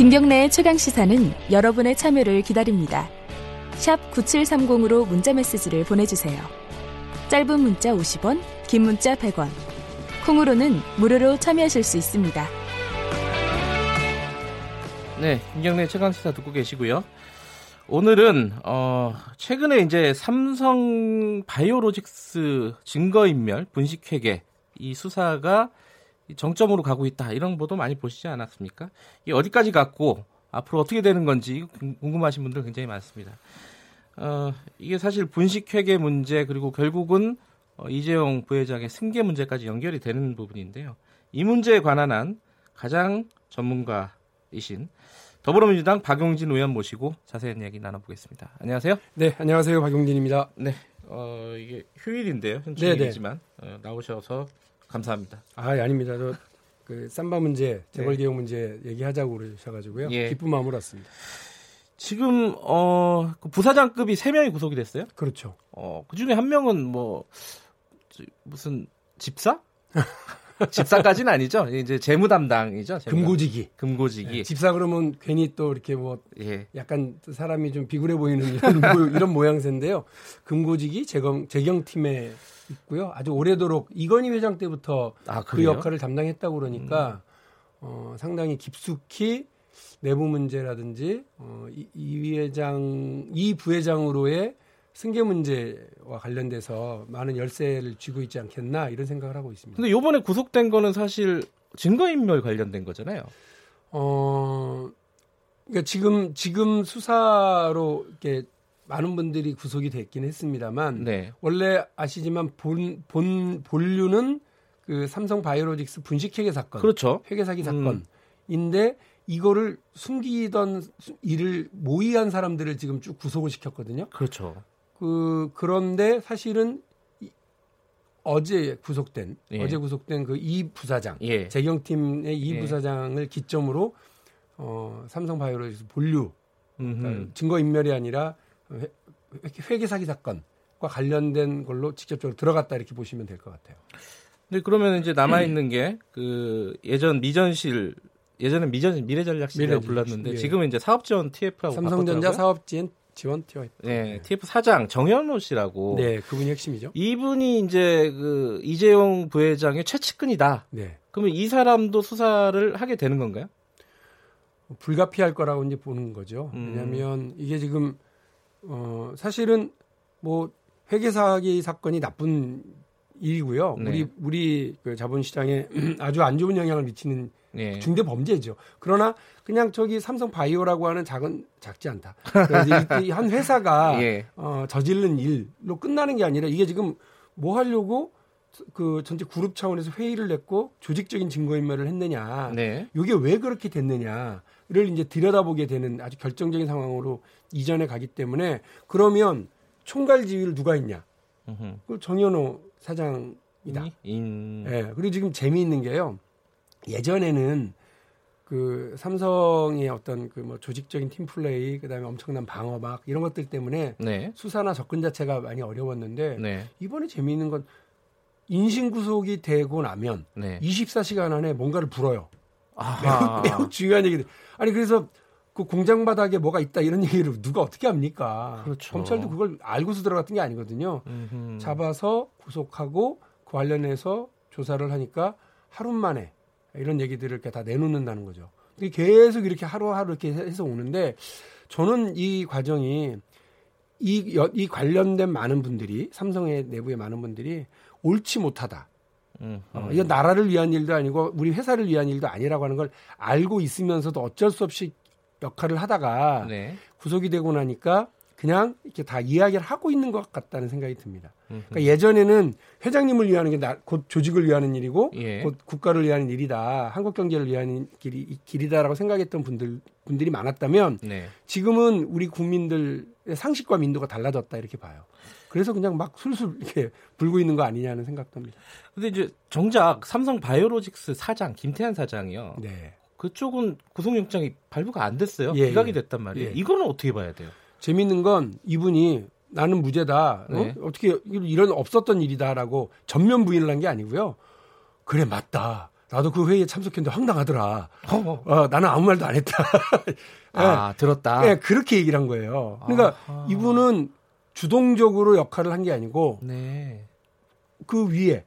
김경래의 최강 시사는 여러분의 참여를 기다립니다. 샵 9730으로 문자 메시지를 보내주세요. 짧은 문자 50원, 긴 문자 100원. 콩으로는 무료로 참여하실 수 있습니다. 네, 김경래 최강 시사 듣고 계시고요. 오늘은 어 최근에 이제 삼성 바이오로직스 증거인멸 분식회계 이 수사가 정점으로 가고 있다 이런 보도 많이 보시지 않았습니까? 이 어디까지 갔고 앞으로 어떻게 되는 건지 궁금하신 분들 굉장히 많습니다. 어 이게 사실 분식회계 문제 그리고 결국은 어, 이재용 부회장의 승계 문제까지 연결이 되는 부분인데요. 이 문제에 관한 한 가장 전문가이신 더불어민주당 박용진 의원 모시고 자세한 이야기 나눠보겠습니다. 안녕하세요. 네, 안녕하세요. 박용진입니다. 네, 어, 이게 휴일인데요. 현충일이지만 어, 나오셔서 감사합니다. 아, 예, 아닙니다. 저, 그 쌈바 문제, 재벌 개혁 네. 문제 얘기하자고 그러셔가지고요. 예. 기쁜 마음으로 왔습니다. 지금 어, 그 부사장급이 3명이 구속이 됐어요? 그렇죠. 어, 그 중에 한 명은 뭐 무슨 집사? 집사까지는 아니죠. 이제 재무 담당이죠. 금고지기. 금고지기. 네, 집사 그러면 괜히 또 이렇게 뭐 예. 약간 사람이 좀 비굴해 보이는 이런, 모, 이런 모양새인데요. 금고지기 재경 재경팀에 있고요. 아주 오래도록 이건희 회장 때부터 아, 그 역할을 담당했다고 그러니까 음. 어, 상당히 깊숙이 내부 문제라든지 어, 이, 이 회장 이 부회장으로의 승계 문제와 관련돼서 많은 열쇠를 쥐고 있지 않겠나 이런 생각을 하고 있습니다. 근데 요번에 구속된 거는 사실 증거인멸 관련된 거잖아요. 어, 그러니까 지금 지금 수사로 이렇게 많은 분들이 구속이 됐긴 했습니다만 네. 원래 아시지만 본 본 본류는 그 삼성 바이오로직스 분식회계 사건, 그렇죠. 회계 사기 사건인데 음. 이거를 숨기던 일을 모의한 사람들을 지금 쭉 구속을 시켰거든요. 그렇죠. 그 그런데 사실은 이, 어제 구속된 예. 어제 구속된 그 이 부사장 예. 재경팀의 이 예. 부사장을 기점으로 어, 삼성바이오로직스 본류 그러니까 증거 인멸이 아니라 회, 회계 사기 사건과 관련된 걸로 직접적으로 들어갔다 이렇게 보시면 될 것 같아요. 네, 그러면 이제 남아 있는 게 그 예전 미전실 예전에 미전 미래전략실이라고 불렀는데 예. 지금은 이제 사업지원 TF라고 삼성전자 사업지원 지원 티어. 네, TF 사장 정현호 씨라고. 네, 그분이 핵심이죠. 이분이 이제 그 이재용 부회장의 최측근이다. 네. 그러면 이 사람도 수사를 하게 되는 건가요? 불가피할 거라고 이제 보는 거죠. 음. 왜냐하면 이게 지금 어 사실은 뭐 회계 사기 사건이 나쁜 일이고요. 네. 우리 우리 그 자본시장에 아주 안 좋은 영향을 미치는 네. 중대 범죄죠. 그러나 그냥 저기 삼성 바이오라고 하는 작은 작지 않다. 한 회사가 예. 어, 저지른 일로 끝나는 게 아니라 이게 지금 뭐 하려고 그 전체 그룹 차원에서 회의를 냈고 조직적인 증거인멸을 했느냐. 네. 이게 왜 그렇게 됐느냐를 이제 들여다보게 되는 아주 결정적인 상황으로 이전에 가기 때문에 그러면 총괄 지휘를 누가 했냐? 그 정현호 사장이다. 인... 예. 그리고 지금 재미있는 게요. 예전에는 그 삼성의 어떤 그 뭐 조직적인 팀 플레이 그다음에 엄청난 방어막 이런 것들 때문에 네. 수사나 접근 자체가 많이 어려웠는데 네. 이번에 재미있는 건 인신 구속이 되고 나면 네. 24시간 안에 뭔가를 불어요. 매우, 매우 중요한 얘기들. 아니 그래서 그 공장 바닥에 뭐가 있다 이런 얘기를 누가 어떻게 합니까? 그렇죠. 검찰도 그걸 알고서 들어갔던 게 아니거든요. 음흠. 잡아서 구속하고 그 관련해서 조사를 하니까 하루 만에 이런 얘기들을 이렇게 다 내놓는다는 거죠. 계속 이렇게 하루하루 이렇게 해서 오는데 저는 이 과정이 이, 이 관련된 많은 분들이 삼성의 내부의 많은 분들이 옳지 못하다. 음, 음. 어, 이건 나라를 위한 일도 아니고 우리 회사를 위한 일도 아니라고 하는 걸 알고 있으면서도 어쩔 수 없이 역할을 하다가 네. 구속이 되고 나니까 그냥 이렇게 다 이야기를 하고 있는 것 같다는 생각이 듭니다. 그러니까 예전에는 회장님을 위하는 게 곧 조직을 위하는 일이고 예. 곧 국가를 위하는 일이다. 한국 경제를 위한 길이, 길이다라고 생각했던 분들 분들이 많았다면 네. 지금은 우리 국민들의 상식과 민도가 달라졌다 이렇게 봐요. 그래서 그냥 막 술술 이렇게 불고 있는 거 아니냐는 생각도 합니다. 근데 이제 정작 삼성 바이오로직스 사장 김태한 사장이요. 네. 그쪽은 구속영장이 발부가 안 됐어요. 예, 기각이 예. 됐단 말이에요. 예. 이거는 어떻게 봐야 돼요? 재밌는 건 이분이 나는 무죄다. 어? 네. 어? 떻게 이런 없었던 일이다라고 전면 부인을 한 게 아니고요. 그래 맞다. 나도 그 회의에 참석했는데 황당하더라. 어, 어 나는 아무 말도 안 했다. 아, 네. 들었다. 네, 그렇게 얘기를 한 거예요. 그러니까 아하. 이분은 주동적으로 역할을 한 게 아니고 네. 그 위에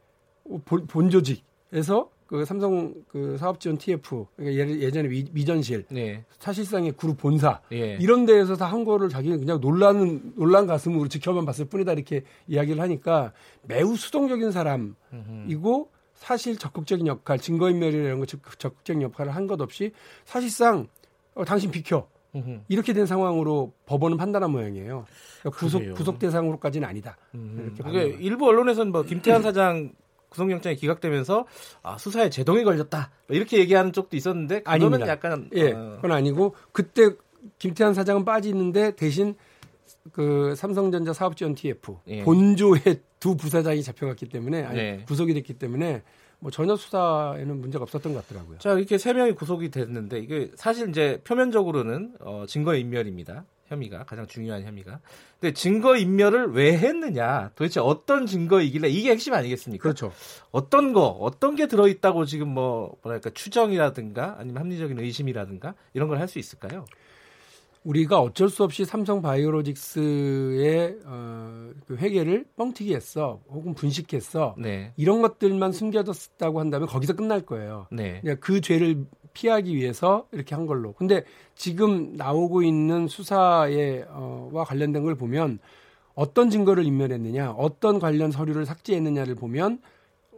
본, 본조직에서 그 삼성 그 사업지원 TF 그러니까 예전에 미, 전실 네. 사실상의 그룹 본사 예. 이런 데에서 다 한 거를 자기는 그냥 놀라는 놀란 가슴으로 지켜만 봤을 뿐이다 이렇게 이야기를 하니까 매우 수동적인 사람이고 사실 적극적인 역할 증거인멸이라는 거 적극적인 역할을 한 것 없이 사실상 어, 당신 비켜 이렇게 된 상황으로 법원은 판단한 모양이에요. 그러니까 구속 구속 대상으로까지는 아니다. 음. 이렇게 일부 언론에서는 뭐 김태환 사장 구속영장이 기각되면서 아, 수사에 제동이 걸렸다 이렇게 얘기하는 쪽도 있었는데 그거는 아닙니다. 약간 예, 어... 그건 아니고 그때 김태환 사장은 빠지는데 대신 그 삼성전자 사업지원 TF 예. 본조의 두 부사장이 잡혀갔기 때문에 아니 네. 구속이 됐기 때문에 뭐 전혀 수사에는 문제가 없었던 것 같더라고요. 자 이렇게 세 명이 구속이 됐는데 이게 사실 이제 표면적으로는 어, 증거 인멸입니다. 혐의가 가장 중요한 혐의가. 근데 증거 인멸을 왜 했느냐? 도대체 어떤 증거이길래 이게 핵심 아니겠습니까? 그렇죠. 어떤 거, 어떤 게 들어 있다고 지금 뭐 뭐랄까 추정이라든가 아니면 합리적인 의심이라든가 이런 걸 할 수 있을까요? 우리가 어쩔 수 없이 삼성 바이오로직스의 어, 그 회계를 뻥튀기했어, 혹은 분식했어, 네. 이런 것들만 숨겨졌다고 한다면 거기서 끝날 거예요. 네. 그러니까 그 죄를 피하기 위해서 이렇게 한 걸로. 근데 지금 나오고 있는 수사에 어와 관련된 걸 보면 어떤 증거를 인멸했느냐, 어떤 관련 서류를 삭제했느냐를 보면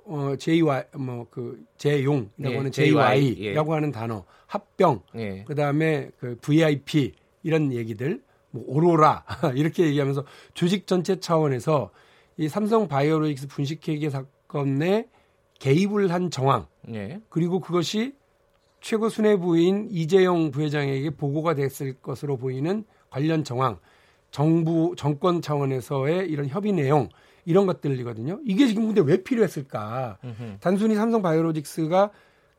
어 JY 뭐그 재용이라고 예, 하는 JY라고 예. 하는 단어, 합병, 예. 그다음에 그 VIP 이런 얘기들, 뭐 오로라 이렇게 얘기하면서 조직 전체 차원에서 이 삼성 바이오로직스 분식회계 사건에 개입을 한 정황, 예. 그리고 그것이 최고 수뇌부인 이재용 부회장에게 보고가 됐을 것으로 보이는 관련 정황, 정부 정권 차원에서의 이런 협의 내용 이런 것들이거든요. 이게 지금 근데 왜 필요했을까? 으흠. 단순히 삼성 바이오로직스가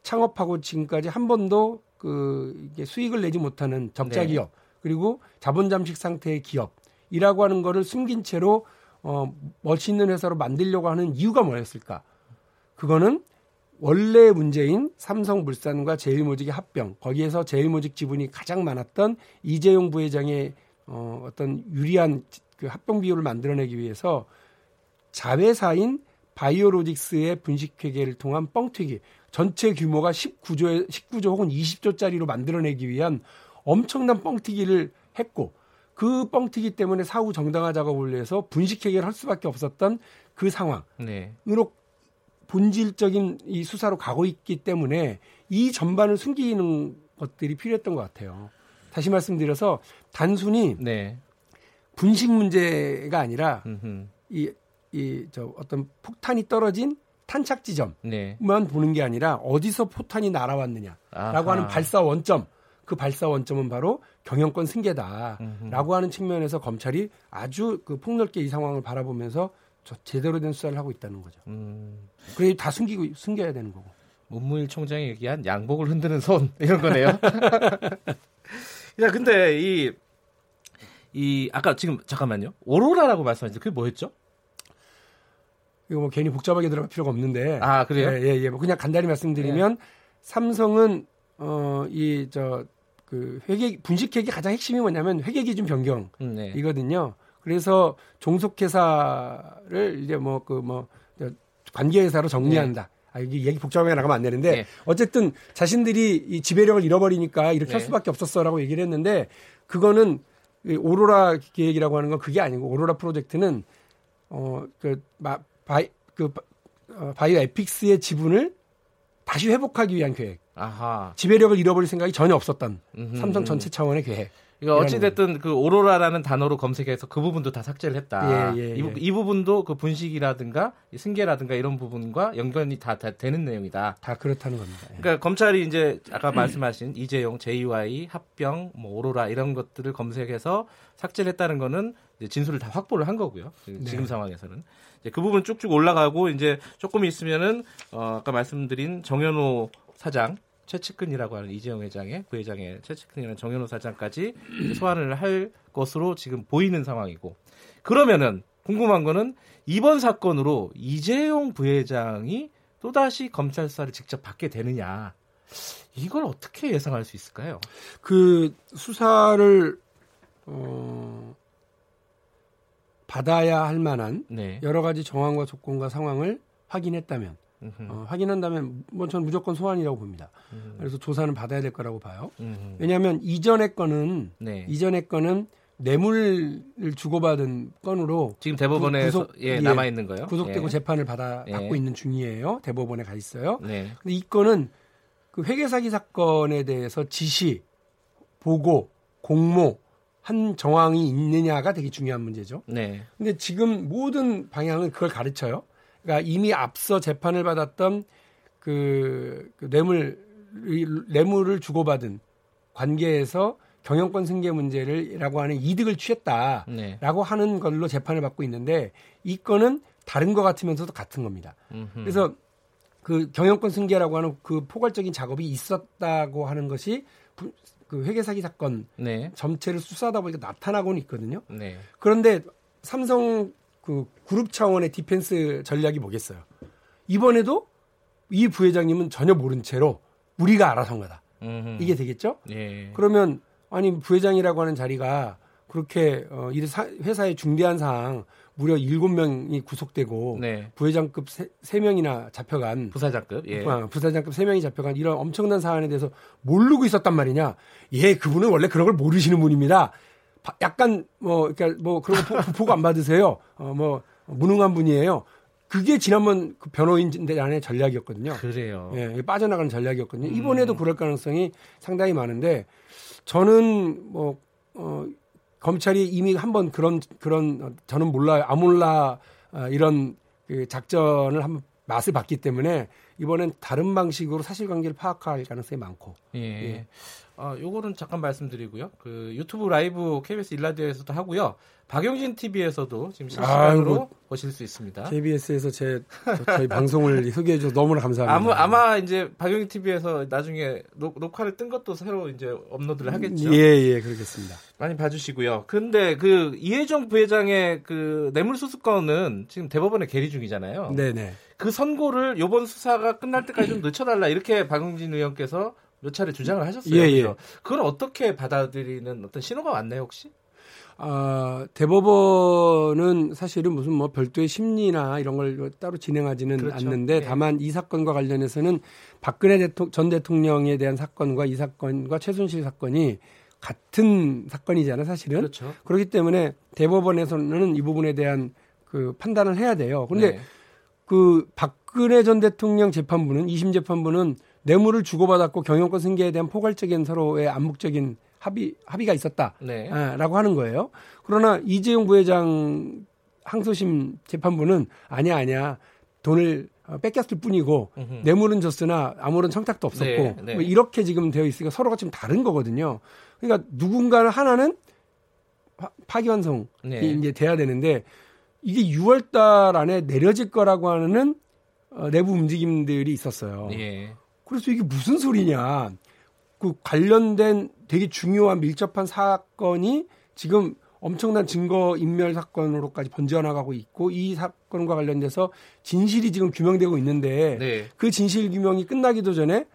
창업하고 지금까지 한 번도 그 수익을 내지 못하는 적자 네. 기업 그리고 자본 잠식 상태의 기업이라고 하는 거를 숨긴 채로 어 멋있는 회사로 만들려고 하는 이유가 뭐였을까? 그거는 원래 문제인 삼성물산과 제일모직의 합병 거기에서 제일모직 지분이 가장 많았던 이재용 부회장의 어, 어떤 유리한 그 합병 비율을 만들어내기 위해서 자회사인 바이오로직스의 분식회계를 통한 뻥튀기 전체 규모가 19조 19조 혹은 20조짜리로 만들어내기 위한 엄청난 뻥튀기를 했고 그 뻥튀기 때문에 사후 정당화 작업을 위해서 분식회계를 할 수밖에 없었던 그 상황으로 네. 본질적인 이 수사로 가고 있기 때문에 이 전반을 숨기는 것들이 필요했던 것 같아요. 다시 말씀드려서 단순히 네. 분식 문제가 아니라 이 이 저 어떤 폭탄이 떨어진 탄착 지점만 네. 보는 게 아니라 어디서 포탄이 날아왔느냐라고 아하. 하는 발사 원점 그 발사 원점은 바로 경영권 승계다라고 음흠. 하는 측면에서 검찰이 아주 그 폭넓게 이 상황을 바라보면서 제대로 된 수사를 하고 있다는 거죠. 음. 그래 다 숨기고 숨겨야 되는 거고. 문무일 총장이 얘기한 양복을 흔드는 손 이런 거네요. 야 근데 이 이 아까 지금 잠깐만요. 오로라라고 말씀하셨죠. 그게 뭐였죠? 이거 뭐 괜히 복잡하게 들어갈 필요가 없는데. 아 그래요? 예, 예, 예. 뭐 그냥 간단히 말씀드리면 네. 삼성은 어 이 저 그 회계 분식회계 가장 핵심이 뭐냐면 회계 기준 변경이거든요. 네. 그래서 종속회사를 이제 뭐 그뭐 뭐 관계회사로 정리한다. 네. 아, 이게 얘기 복잡하게 나가면 안 되는데 네. 어쨌든 자신들이 이 지배력을 잃어버리니까 이렇게 네. 할 수밖에 없었어라고 얘기를 했는데 그거는 오로라 계획이라고 하는 건 그게 아니고 오로라 프로젝트는 어그 바이 그 어, 바이오에피스의 지분을 다시 회복하기 위한 계획. 아하. 지배력을 잃어버릴 생각이 전혀 없었던 음흠. 삼성 전체 차원의 계획. 그러니까 어찌됐든 그 오로라라는 단어로 검색해서 그 부분도 다 삭제를 했다. 예, 예, 예. 이, 이, 부분도 그 분식이라든가 승계라든가 이런 부분과 연관이 다, 다 되는 내용이다. 다 그렇다는 겁니다. 예. 그러니까 검찰이 이제 아까 말씀하신 이재용, JY, 합병, 뭐 오로라 이런 것들을 검색해서 삭제를 했다는 거는 진술을 다 확보를 한 거고요. 네. 지금 상황에서는 이제 그 부분 쭉쭉 올라가고 이제 조금 있으면은 어, 아까 말씀드린 정현호 사장 최측근이라고 하는 이재용 회장의 부회장의 최측근이라는 정현호 사장까지 소환을 할 것으로 지금 보이는 상황이고 그러면은 궁금한 거는 이번 사건으로 이재용 부회장이 또다시 검찰 수사를 직접 받게 되느냐. 이걸 어떻게 예상할 수 있을까요? 그 수사를 어, 받아야 할 만한 네. 여러 가지 정황과 조건과 상황을 확인했다면 어, 확인한다면 뭐 저는 무조건 소환이라고 봅니다. 음흠. 그래서 조사는 받아야 될 거라고 봐요. 음흠. 왜냐하면 이전의 건은 네. 이전의 건은 뇌물을 주고받은 건으로 지금 대법원에 구속, 예, 예, 남아 있는 거요. 구속되고 예. 재판을 받아 예. 받고 있는 중이에요. 대법원에 가 있어요. 네. 근데 이 건은 그 회계 사기 사건에 대해서 지시, 보고, 공모 한 정황이 있느냐가 되게 중요한 문제죠. 네. 근데 지금 모든 방향은 그걸 가르쳐요. 그러니까 이미 앞서 재판을 받았던 그, 그 뇌물 뇌물을 주고받은 관계에서 경영권 승계 문제를라고 하는 이득을 취했다라고 네. 하는 걸로 재판을 받고 있는데 이 건은 다른 것 같으면서도 같은 겁니다. 음흠. 그래서 그 경영권 승계라고 하는 그 포괄적인 작업이 있었다고 하는 것이 그 회계 사기 사건 네. 전체를 수사하다 보니까 나타나고는 있거든요. 네. 그런데 삼성 그 그룹 차원의 디펜스 전략이 뭐겠어요? 이번에도 이 부회장님은 전혀 모른 채로 우리가 알아서 한 거다. 음흠. 이게 되겠죠? 예. 그러면 아니 부회장이라고 하는 자리가 그렇게 어, 이 회사의 중대한 사항 무려 7명이 구속되고 네. 부회장급 3, 명이나 잡혀간 부사장급 예. 어, 부사장급 3명이 잡혀간 이런 엄청난 사안에 대해서 모르고 있었단 말이냐. 예, 그분은 원래 그런 걸 모르시는 분입니다. 약간 뭐 그러니까 뭐 그런 거 보고 안 받으세요. 어, 뭐 무능한 분이에요. 그게 지난번 그 변호인단의 전략이었거든요. 그래요. 예, 빠져나가는 전략이었거든요. 음. 이번에도 그럴 가능성이 상당히 많은데 저는 뭐 어, 검찰이 이미 한 번 그런 그런 저는 몰라요. 아몰라 어, 이런 그 작전을 한번 맛을 봤기 때문에 이번엔 다른 방식으로 사실관계를 파악할 가능성이 많고. 예. 예. 어, 요거는 잠깐 말씀드리고요. 그 유튜브 라이브 KBS 일라디오에서도 하고요. 박용진 TV에서도 지금 실시간으로 아이고, 보실 수 있습니다. KBS에서 제 저희 방송을 소개해 주셔서 너무나 감사합니다. 아마, 아마 이제 박용진 TV에서 나중에 녹, 녹화를 뜬 것도 새로 이제 업로드를 하겠죠. 예, 예, 그렇겠습니다. 많이 봐 주시고요. 근데 그 이혜정 부회장의 그 뇌물 수수 건은 지금 대법원에 계리 중이잖아요. 네 네. 그 선고를 요번 수사가 끝날 때까지 좀 늦춰달라 이렇게 박용진 의원께서 몇 차례 주장을 하셨어요. 예, 예. 그걸 어떻게 받아들이는 어떤 신호가 왔나요, 혹시? 아, 대법원은 사실은 무슨 뭐 별도의 심리나 이런 걸 따로 진행하지는 그렇죠. 않는데 네. 다만 이 사건과 관련해서는 박근혜 대통, 전 대통령에 대한 사건과 이 사건과 최순실 사건이 같은 사건이잖아요, 사실은. 그렇죠. 그렇기 때문에 대법원에서는 이 부분에 대한 그 판단을 해야 돼요. 그런데 네. 그 박근혜 전 대통령 재판부는 2심 재판부는 뇌물을 주고받았고 경영권 승계에 대한 포괄적인 서로의 암묵적인 합의 합의가 있었다라고 네. 아, 하는 거예요. 그러나 이재용 부회장 항소심 재판부는 아니야 아니야 돈을 어, 뺏겼을 뿐이고 으흠. 뇌물은 줬으나 아무런 청탁도 없었고 네, 네. 뭐 이렇게 지금 되어 있으니까 서로가 좀 다른 거거든요. 그러니까 누군가는 하나는 파기환송이 네. 이제 돼야 되는데 이게 6월달 안에 내려질 거라고 하는 어, 내부 움직임들이 있었어요. 예. 그래서 이게 무슨 소리냐? 그 관련된 되게 중요한 밀접한 사건이 지금 엄청난 증거 인멸 사건으로까지 번져나가고 있고 이 사건과 관련돼서 진실이 지금 규명되고 있는데 네. 그 진실 규명이 끝나기도 전에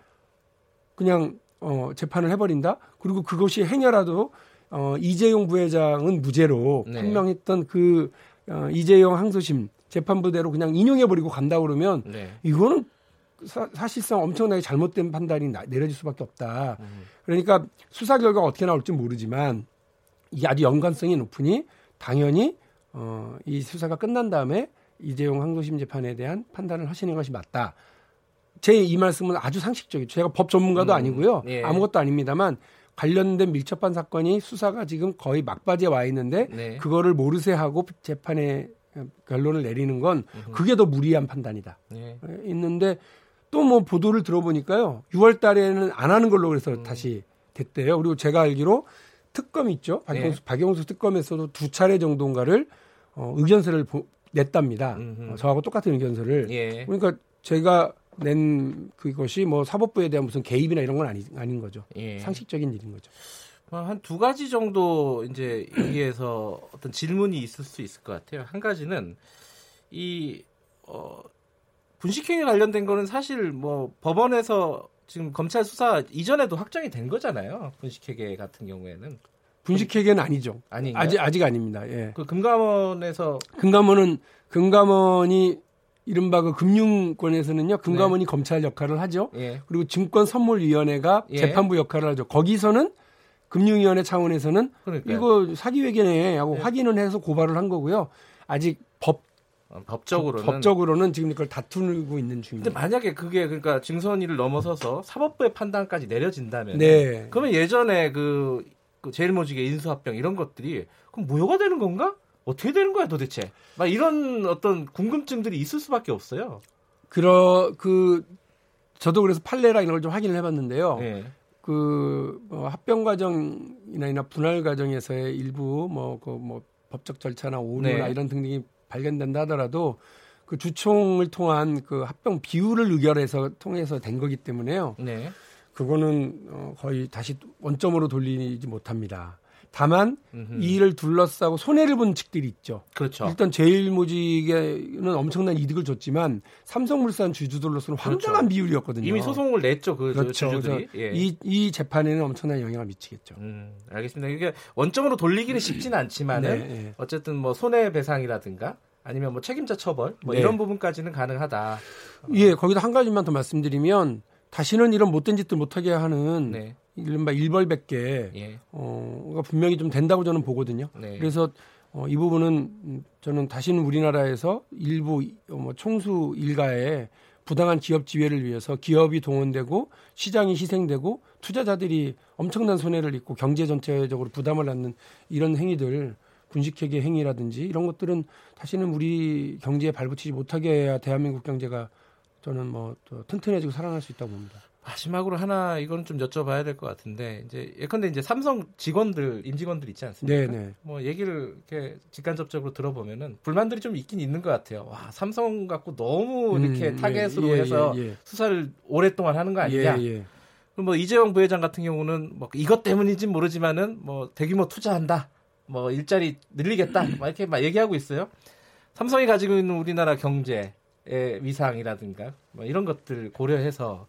그냥 어 재판을 해버린다. 그리고 그것이 행여라도 어 이재용 부회장은 무죄로 네. 판명했던 그 어, 이재용 항소심 재판부대로 그냥 인용해버리고 간다 그러면 네. 이거는 사, 실상 엄청나게 잘못된 판단이 나, 내려질 수밖에 없다. 음. 그러니까 수사 결과가 어떻게 나올지 모르지만 이게 아주 연관성이 높으니 당연히 어, 이 수사가 끝난 다음에 이재용 항소심 재판에 대한 판단을 하시는 것이 맞다. 제 이 말씀은 아주 상식적이죠. 제가 법 전문가도 음, 아니고요. 예. 아무것도 아닙니다만 관련된 밀접한 사건이 수사가 지금 거의 막바지에 와 있는데 네. 그거를 모르쇠 하고 재판에 결론을 내리는 건 그게 더 무리한 판단이다. 네. 있는데 또 뭐 보도를 들어보니까요. 6월 달에는 안 하는 걸로 그래서 음. 다시 됐대요. 그리고 제가 알기로 특검 있죠. 박영수, 네. 박영수 특검에서도 두 차례 정도인가를 어, 의견서를 보, 냈답니다. 어, 저하고 똑같은 의견서를. 예. 그러니까 제가 낸 그것이 뭐 사법부에 대한 무슨 개입이나 이런 건 아니, 아닌 거죠. 예. 상식적인 일인 거죠. 뭐한두 가지 정도 이제 여기에서 어떤 질문이 있을 수 있을 것 같아요. 한 가지는 이 어, 분식회계 관련된 거는 사실 뭐 법원에서 지금 검찰 수사 이전에도 확정이 된 거잖아요. 분식회계 같은 경우에는. 분식회계는 아니죠. 아니 아직 아직 아닙니다. 예. 그 금감원에서 금감원은 금감원이 이른바 그 금융권에서는요 금감원이 네. 검찰 역할을 하죠. 예. 그리고 증권선물위원회가 예. 재판부 역할을 하죠. 거기서는 금융위원회 차원에서는 그러니까요. 이거 사기 회계네 하고 예. 확인을 해서 고발을 한 거고요. 아직 법 어, 법적으로는 법적으로는 지금 이걸 다투고 있는 근데 중입니다. 만약에 그게 그러니까 증선위를 넘어서서 사법부의 판단까지 내려진다면 네. 그러면 예전에 그, 그 제일모직의 인수합병 이런 것들이 그럼 무효가 되는 건가? 어떻게 되는 거야 도대체? 막 이런 어떤 궁금증들이 있을 수밖에 없어요. 그러 그 저도 그래서 판례랑 이런 걸 좀 확인을 해봤는데요. 예. 그 어, 합병 과정이나 분할 과정에서의 일부 뭐그뭐 법적 절차나 오류나 네. 이런 등등이 발견된다 하더라도 그 주총을 통한 그 합병 비율을 의결해서 통해서 된 거기 때문에요. 네. 그거는 어, 거의 다시 원점으로 돌리지 못합니다. 다만 음흠. 이 일을 둘러싸고 손해를 본 측들이 있죠. 그렇죠. 일단 제일모직에는 엄청난 이득을 줬지만 삼성물산 주주들로서는 황당한 비율이었거든요. 이미 소송을 냈죠 그 그렇죠. 주주들이. 예. 이, 이 재판에는 엄청난 영향을 미치겠죠. 음, 알겠습니다. 이게 원점으로 돌리기는 쉽지는 않지만은 네, 네. 어쨌든 뭐 손해배상이라든가 아니면 뭐 책임자 처벌 뭐 네. 이런 부분까지는 가능하다. 예, 거기다 한 가지만 더 말씀드리면 다시는 이런 못된 짓들 못하게 하는 네. 이른바 일벌백계 예. 어가 분명히 좀 된다고 저는 보거든요. 네. 그래서 어, 이 부분은 음, 저는 다시는 우리나라에서 일부 어, 뭐 총수 일가의 부당한 기업 지배를 위해서 기업이 동원되고 시장이 희생되고 투자자들이 엄청난 손해를 입고 경제 전체적으로 부담을 갖는 이런 행위들 분식회계 행위라든지 이런 것들은 다시는 우리 경제에 발붙이지 못하게 해야 대한민국 경제가 저는 뭐또 튼튼해지고 살아날 수 있다고 봅니다. 마지막으로 하나 이거는 좀 여쭤봐야 될 것 같은데 이제 예컨대 이제 삼성 직원들 임직원들 있지 않습니까? 네네. 뭐 얘기를 이렇게 직간접적으로 들어보면은 불만들이 좀 있긴 있는 것 같아요. 와 삼성 갖고 너무 이렇게 음, 타겟으로 예, 예, 해서 예, 수사를 오랫동안 하는 거 아니냐? 예, 예. 그럼 뭐 이재용 부회장 같은 경우는 뭐 이것 때문인지 모르지만은 뭐 대규모 투자한다, 뭐 일자리 늘리겠다, 막 이렇게 막 얘기하고 있어요. 삼성이 가지고 있는 우리나라 경제의 위상이라든가 뭐 이런 것들 고려해서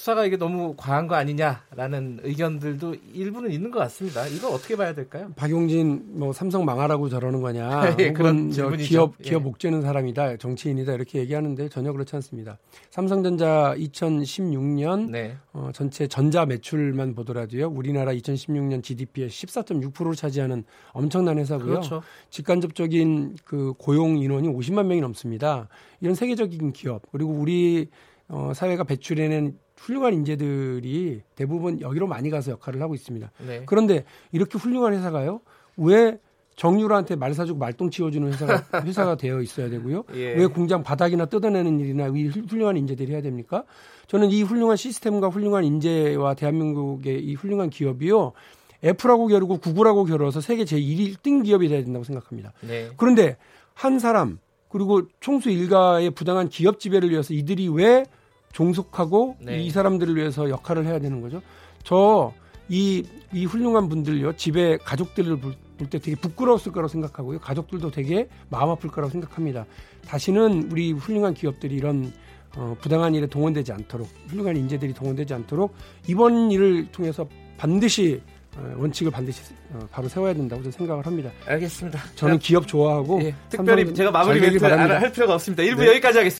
수사가 이게 너무 과한 거 아니냐라는 의견들도 일부는 있는 것 같습니다. 이거 어떻게 봐야 될까요? 박용진 뭐 삼성 망하라고 저러는 거냐 예, 그런 저. 기업 예. 기업 옥죄는 사람이다 정치인이다 이렇게 얘기하는데 전혀 그렇지 않습니다. 삼성전자 2016년 네, 어, 전체 전자 매출만 보더라도요 우리나라 2016년 GDP의 14.6%를 차지하는 엄청난 회사고요. 그렇죠. 직간접적인 그 고용 인원이 50만 명이 넘습니다. 이런 세계적인 기업 그리고 우리 어, 사회가 배출해낸 훌륭한 인재들이 대부분 여기로 많이 가서 역할을 하고 있습니다. 네. 그런데 이렇게 훌륭한 회사가요? 왜 정유라한테 말 사주고 말똥 치워주는 회사가, 회사가 되어 있어야 되고요? 예. 왜 공장 바닥이나 뜯어내는 일이나 이 훌- 훌륭한 인재들이 해야 됩니까? 저는 이 훌륭한 시스템과 훌륭한 인재와 대한민국의 이 훌륭한 기업이요. 애플하고 겨루고 구글하고 겨뤄서 세계 제1등 기업이 돼야 된다고 생각합니다. 네. 그런데 한 사람 그리고 총수 일가의 부당한 기업 지배를 위해서 이들이 왜 종속하고 네. 이 사람들을 위해서 역할을 해야 되는 거죠? 저 이 이 훌륭한 분들요 집에 가족들을 볼 때 되게 부끄러웠을 거라고 생각하고요 가족들도 되게 마음 아플 거라고 생각합니다. 다시는 우리 훌륭한 기업들이 이런 어, 부당한 일에 동원되지 않도록 훌륭한 인재들이 동원되지 않도록 이번 일을 통해서 반드시 어, 원칙을 반드시 어, 바로 세워야 된다고 저는 생각을 합니다. 알겠습니다. 저는 기업 좋아하고 예, 특별히 제가 마무리 멘트. 할 필요가 없습니다. 일부 네. 여기까지 하겠습니다.